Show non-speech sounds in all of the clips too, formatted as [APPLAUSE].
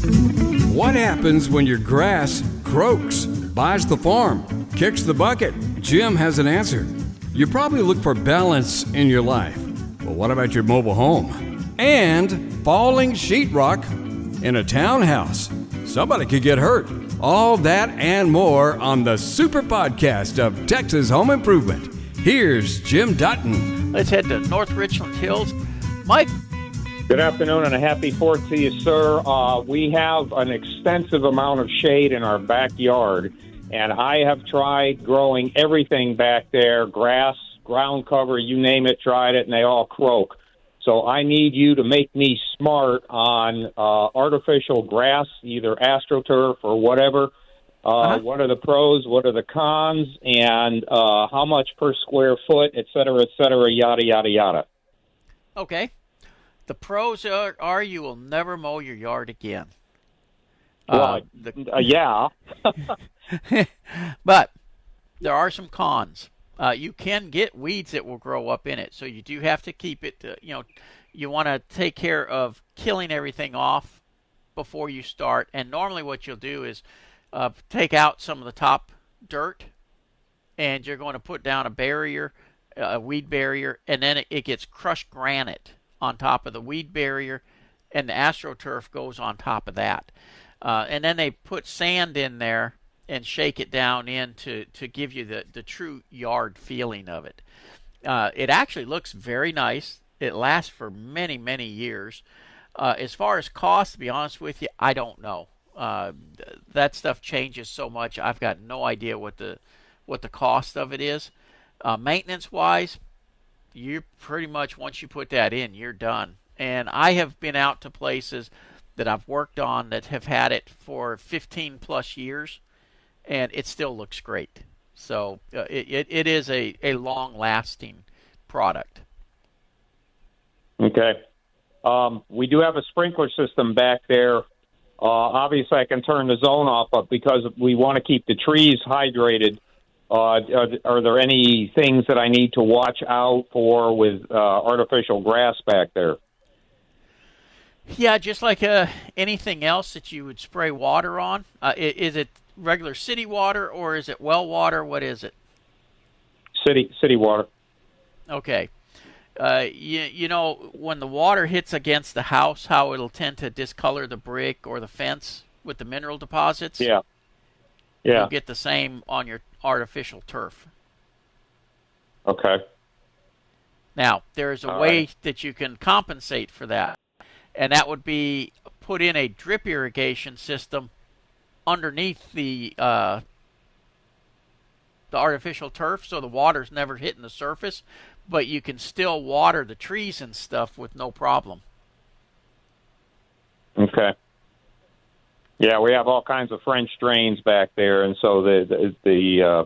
What happens when your grass croaks, buys the farm, kicks the bucket? Jim has an answer. You probably look for balance in your life. But what about your mobile home? And falling sheetrock in a townhouse. Somebody could get hurt. All that and more on the super podcast of Texas Home Improvement. Here's Jim Dutton. Let's head to North Richland Hills. Mike. Good afternoon and a happy fourth to you, sir. Uh, we have an extensive amount of shade in our backyard, and I have tried growing everything back there grass, ground cover, you name it, tried it, and they all croak. So I need you to make me smart on uh, artificial grass, either AstroTurf or whatever. Uh, uh-huh. What are the pros? What are the cons? And uh, how much per square foot, et cetera, et cetera, yada, yada, yada. Okay. The pros are, are you will never mow your yard again. Well, uh, the... Uh, yeah. [LAUGHS] but there are some cons. Uh, you can get weeds that will grow up in it, so you do have to keep it. Uh, you know, you want to take care of killing everything off before you start. And normally, what you'll do is uh, take out some of the top dirt, and you're going to put down a barrier, a weed barrier, and then it, it gets crushed granite on top of the weed barrier, and the astroturf goes on top of that. Uh, and then they put sand in there and shake it down in to, to give you the, the true yard feeling of it. Uh, it actually looks very nice. It lasts for many, many years. Uh, as far as cost, to be honest with you, I don't know. Uh, that stuff changes so much. I've got no idea what the what the cost of it is. Uh, maintenance wise, you pretty much once you put that in, you're done. And I have been out to places that I've worked on that have had it for 15 plus years and it still looks great. So uh, it, it, it is a, a long lasting product. Okay. Um, we do have a sprinkler system back there. Uh, obviously, I can turn the zone off, but because we want to keep the trees hydrated, uh, are, are, there any things that I need to watch out for with uh, artificial grass back there? Yeah, just like uh, anything else that you would spray water on. Uh, is it regular city water or is it well water? What is it? City city water. Okay. Uh, you, you know when the water hits against the house, how it'll tend to discolor the brick or the fence with the mineral deposits. Yeah. Yeah. You'll get the same on your artificial turf. Okay. Now there's a All way right. that you can compensate for that, and that would be put in a drip irrigation system underneath the uh, the artificial turf, so the water's never hitting the surface, but you can still water the trees and stuff with no problem. Okay. Yeah, we have all kinds of French drains back there, and so the the, the uh,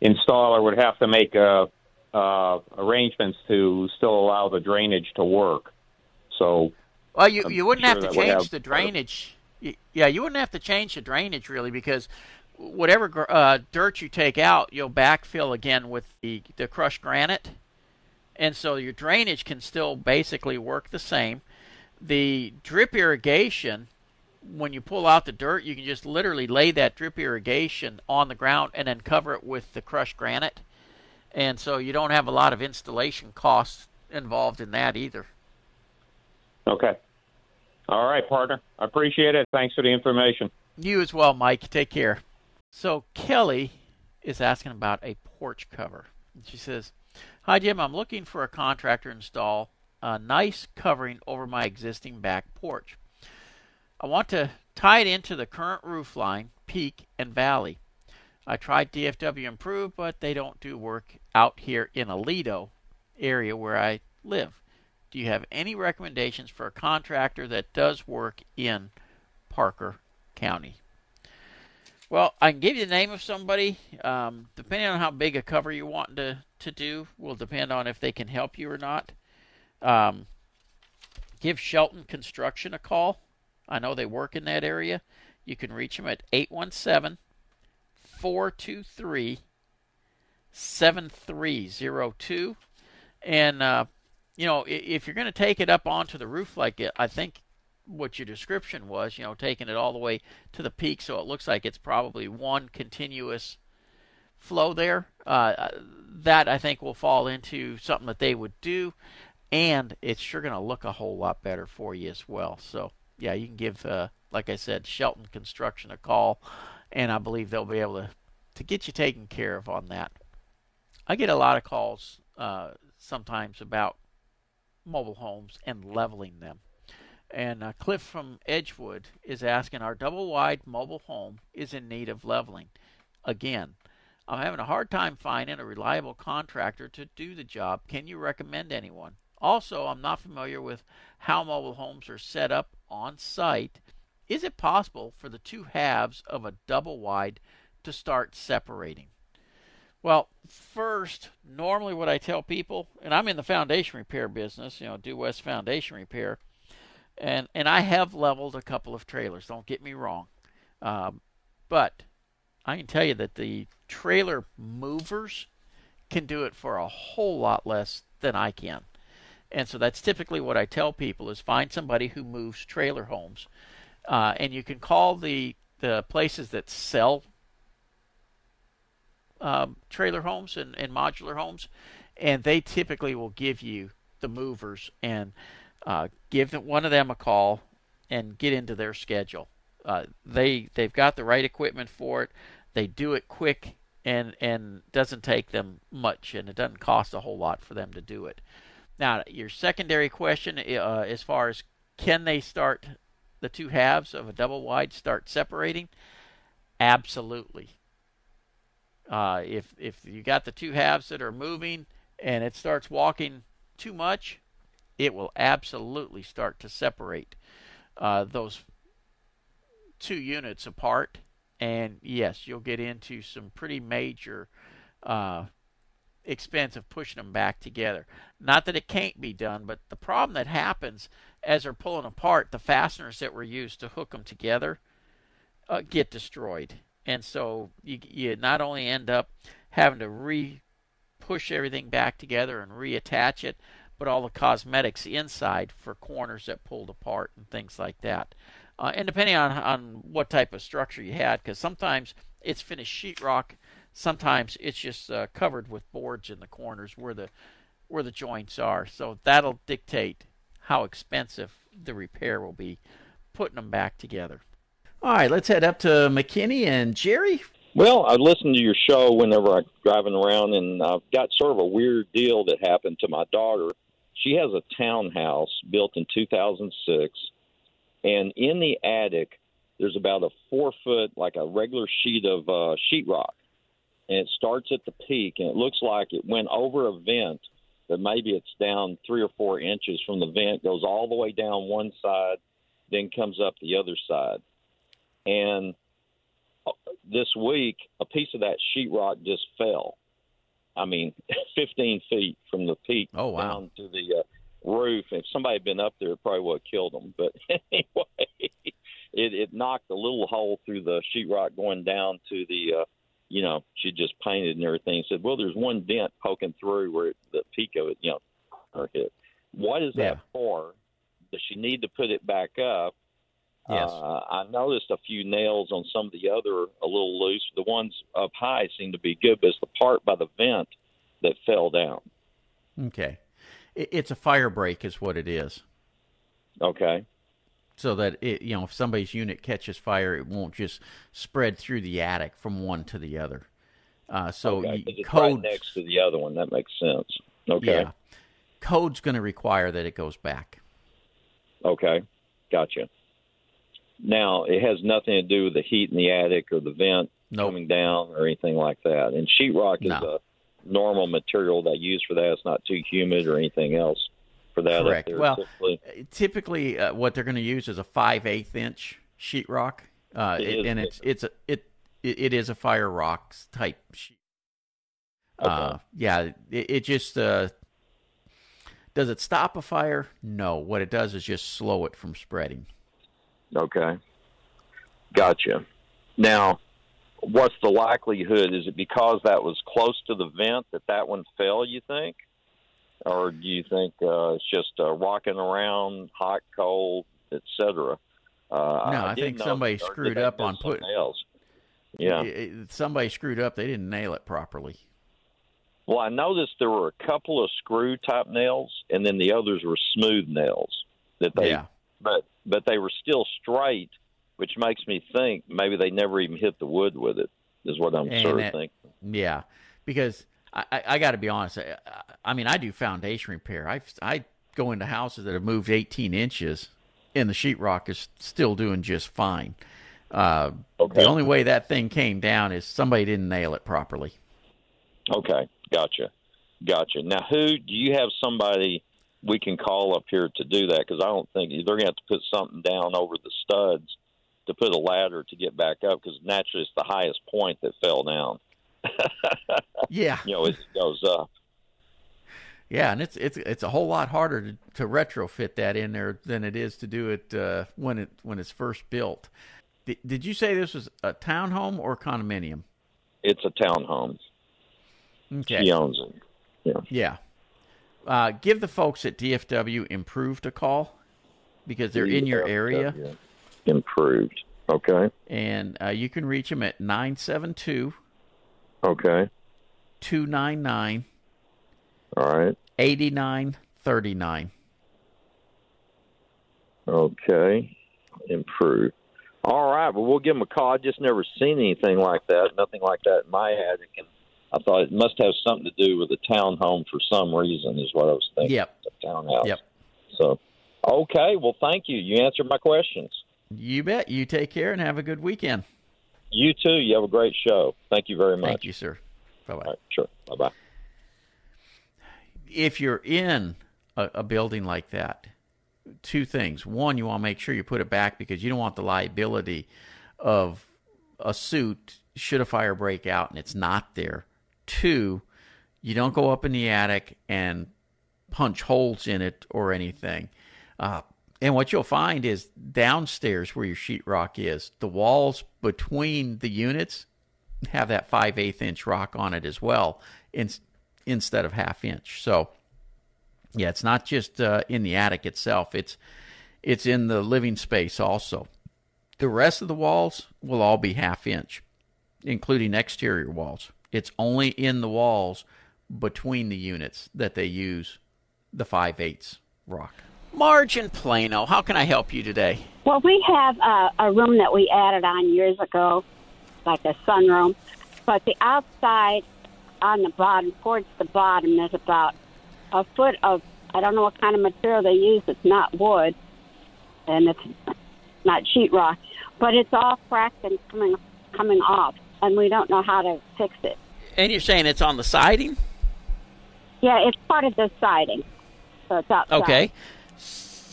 installer would have to make uh, uh, arrangements to still allow the drainage to work. So, well, you you wouldn't sure have to change have the drainage yeah, you wouldn't have to change the drainage really because whatever uh, dirt you take out, you'll backfill again with the, the crushed granite. And so your drainage can still basically work the same. The drip irrigation, when you pull out the dirt, you can just literally lay that drip irrigation on the ground and then cover it with the crushed granite. And so you don't have a lot of installation costs involved in that either. Okay. All right, partner. I appreciate it. Thanks for the information. You as well, Mike. Take care. So Kelly is asking about a porch cover. She says, "Hi Jim, I'm looking for a contractor to install a nice covering over my existing back porch. I want to tie it into the current roof line, peak and valley. I tried DFW Improve, but they don't do work out here in Aledo area where I live do you have any recommendations for a contractor that does work in Parker County? Well, I can give you the name of somebody. Um, depending on how big a cover you want to, to do, will depend on if they can help you or not. Um, give Shelton Construction a call. I know they work in that area. You can reach them at 817 423 7302. And uh, you know, if you're going to take it up onto the roof like it, I think what your description was, you know, taking it all the way to the peak, so it looks like it's probably one continuous flow there. Uh, that I think will fall into something that they would do, and it's sure going to look a whole lot better for you as well. So yeah, you can give, uh, like I said, Shelton Construction a call, and I believe they'll be able to to get you taken care of on that. I get a lot of calls uh, sometimes about mobile homes and leveling them. And uh, Cliff from Edgewood is asking, our double wide mobile home is in need of leveling. Again, I'm having a hard time finding a reliable contractor to do the job. Can you recommend anyone? Also, I'm not familiar with how mobile homes are set up on site. Is it possible for the two halves of a double wide to start separating? Well, first, normally what I tell people, and I'm in the foundation repair business, you know, Due West Foundation Repair, and and I have leveled a couple of trailers. Don't get me wrong, um, but I can tell you that the trailer movers can do it for a whole lot less than I can. And so that's typically what I tell people is find somebody who moves trailer homes. Uh, and you can call the the places that sell um, trailer homes and, and modular homes, and they typically will give you the movers and uh, give one of them a call and get into their schedule. Uh, they they've got the right equipment for it. They do it quick and and doesn't take them much, and it doesn't cost a whole lot for them to do it. Now, your secondary question, uh, as far as can they start the two halves of a double wide start separating? Absolutely. Uh, if if you got the two halves that are moving and it starts walking too much, it will absolutely start to separate uh, those two units apart. And yes, you'll get into some pretty major uh, expense of pushing them back together. Not that it can't be done, but the problem that happens as they're pulling apart, the fasteners that were used to hook them together uh, get destroyed. And so you, you not only end up having to re push everything back together and reattach it, but all the cosmetics inside for corners that pulled apart and things like that. Uh, and depending on, on what type of structure you had, because sometimes it's finished sheetrock Sometimes it's just uh, covered with boards in the corners where the where the joints are. So that'll dictate how expensive the repair will be putting them back together. All right, let's head up to McKinney and Jerry. Well, I listen to your show whenever I'm driving around, and I've got sort of a weird deal that happened to my daughter. She has a townhouse built in 2006, and in the attic, there's about a four foot, like a regular sheet of uh, sheetrock and it starts at the peak, and it looks like it went over a vent, but maybe it's down three or four inches from the vent, goes all the way down one side, then comes up the other side. And uh, this week, a piece of that sheetrock just fell. I mean, [LAUGHS] 15 feet from the peak oh, wow. down to the uh, roof. If somebody had been up there, it probably would have killed them. But [LAUGHS] anyway, it, it knocked a little hole through the sheetrock going down to the uh, you know, she just painted and everything. Said, well, there's one dent poking through where it, the peak of it, you know, her hit. What is yeah. that for? Does she need to put it back up? Yes. Uh, I noticed a few nails on some of the other a little loose. The ones up high seem to be good, but it's the part by the vent that fell down. Okay. It's a fire break, is what it is. Okay so that it you know if somebody's unit catches fire, it won't just spread through the attic from one to the other. Uh, so okay, codes, right next to the other one. That makes sense. Okay. Yeah. Code's going to require that it goes back. Okay, gotcha. Now it has nothing to do with the heat in the attic or the vent nope. coming down or anything like that. And sheetrock is no. a normal material that I use for that. It's not too humid or anything else for that. Correct. well, typically, typically uh, what they're going to use is a five eighth inch sheetrock, uh, it and it's it's a, it it is a fire rocks type sheet. Okay. Uh, yeah, it, it just uh, does it stop a fire? No. What it does is just slow it from spreading. Okay, gotcha. Now, what's the likelihood? Is it because that was close to the vent that that one fell? You think? Or do you think uh, it's just uh, rocking around, hot, cold, etc. Uh, No, I did think somebody screwed up on some put- nails. Yeah. Somebody screwed up. They didn't nail it properly. Well, I noticed there were a couple of screw type nails, and then the others were smooth nails that they, yeah. but but they were still straight, which makes me think maybe they never even hit the wood with it. Is what I'm And sort of that- thinking. Yeah, because I, I, I got to be honest. I, I mean, I do foundation repair. I I go into houses that have moved 18 inches, and the sheetrock is still doing just fine. Uh, Okay. The only way that thing came down is somebody didn't nail it properly. Okay, gotcha, gotcha. Now, who do you have somebody we can call up here to do that? Because I don't think they're going to have to put something down over the studs to put a ladder to get back up. Because naturally, it's the highest point that fell down. [LAUGHS] Yeah, You know, it goes up. yeah, and it's it's it's a whole lot harder to, to retrofit that in there than it is to do it uh, when it when it's first built. Did, did you say this was a townhome or condominium? It's a townhome. Okay. She owns it. Yeah. Yeah. Uh, give the folks at DFW Improved a call because they're in your area, Improved. Okay. and uh, you can reach them at 972 Okay. 299 All right. 8939. Okay. Improved. All right. Well, we'll give them a call. I just never seen anything like that. Nothing like that in my attic, and I thought it must have something to do with a townhome for some reason. Is what I was thinking. Yep. A townhouse. Yep. So. Okay. Well, thank you. You answered my questions. You bet. You take care and have a good weekend. You too. You have a great show. Thank you very much. Thank you, sir. Bye bye. Right. Sure. Bye bye. if you're in a, a building like that, two things. One, you want to make sure you put it back because you don't want the liability of a suit should a fire break out and it's not there. Two, you don't go up in the attic and punch holes in it or anything. Uh, and what you'll find is downstairs where your sheetrock is, the walls between the units have that 5 8 inch rock on it as well in, instead of half inch. So, yeah, it's not just uh, in the attic itself, it's, it's in the living space also. The rest of the walls will all be half inch, including exterior walls. It's only in the walls between the units that they use the 5 8 rock. Marge in Plano, how can I help you today? Well, we have a, a room that we added on years ago, like a sunroom, but the outside on the bottom, towards the bottom, there's about a foot of, I don't know what kind of material they use. It's not wood, and it's not sheetrock, but it's all cracked and coming coming off, and we don't know how to fix it. And you're saying it's on the siding? Yeah, it's part of the siding, so it's outside. Okay.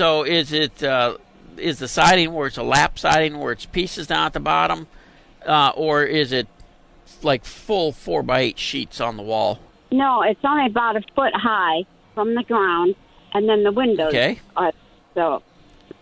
So is it uh, is the siding where it's a lap siding where it's pieces down at the bottom, uh, or is it like full four by eight sheets on the wall? No, it's only about a foot high from the ground, and then the windows Okay. are so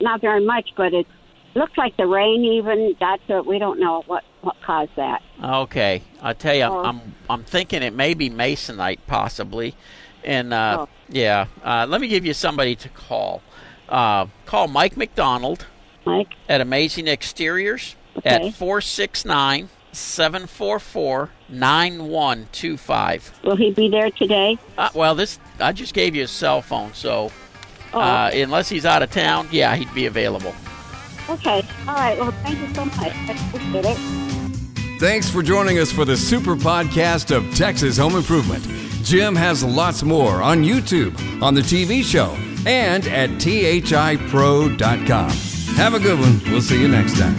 not very much, but it looks like the rain even got to it. We don't know what what caused that. Okay, I tell you, Oh. I'm I'm thinking it may be masonite possibly, and uh, Oh. yeah, uh, let me give you somebody to call. Uh, call Mike McDonald Mike, at Amazing Exteriors Okay. at 469 744 9125. will he be there today? Uh, well, this I just gave you his cell phone, so Oh, uh, unless he's out of town, yeah, he'd be available. okay. All right. Well, thank you so much. I appreciate it. Thanks for joining us for the super podcast of Texas Home Improvement. Jim has lots more on YouTube, on the TV show, and at thipro.com. Have a good one. We'll see you next time.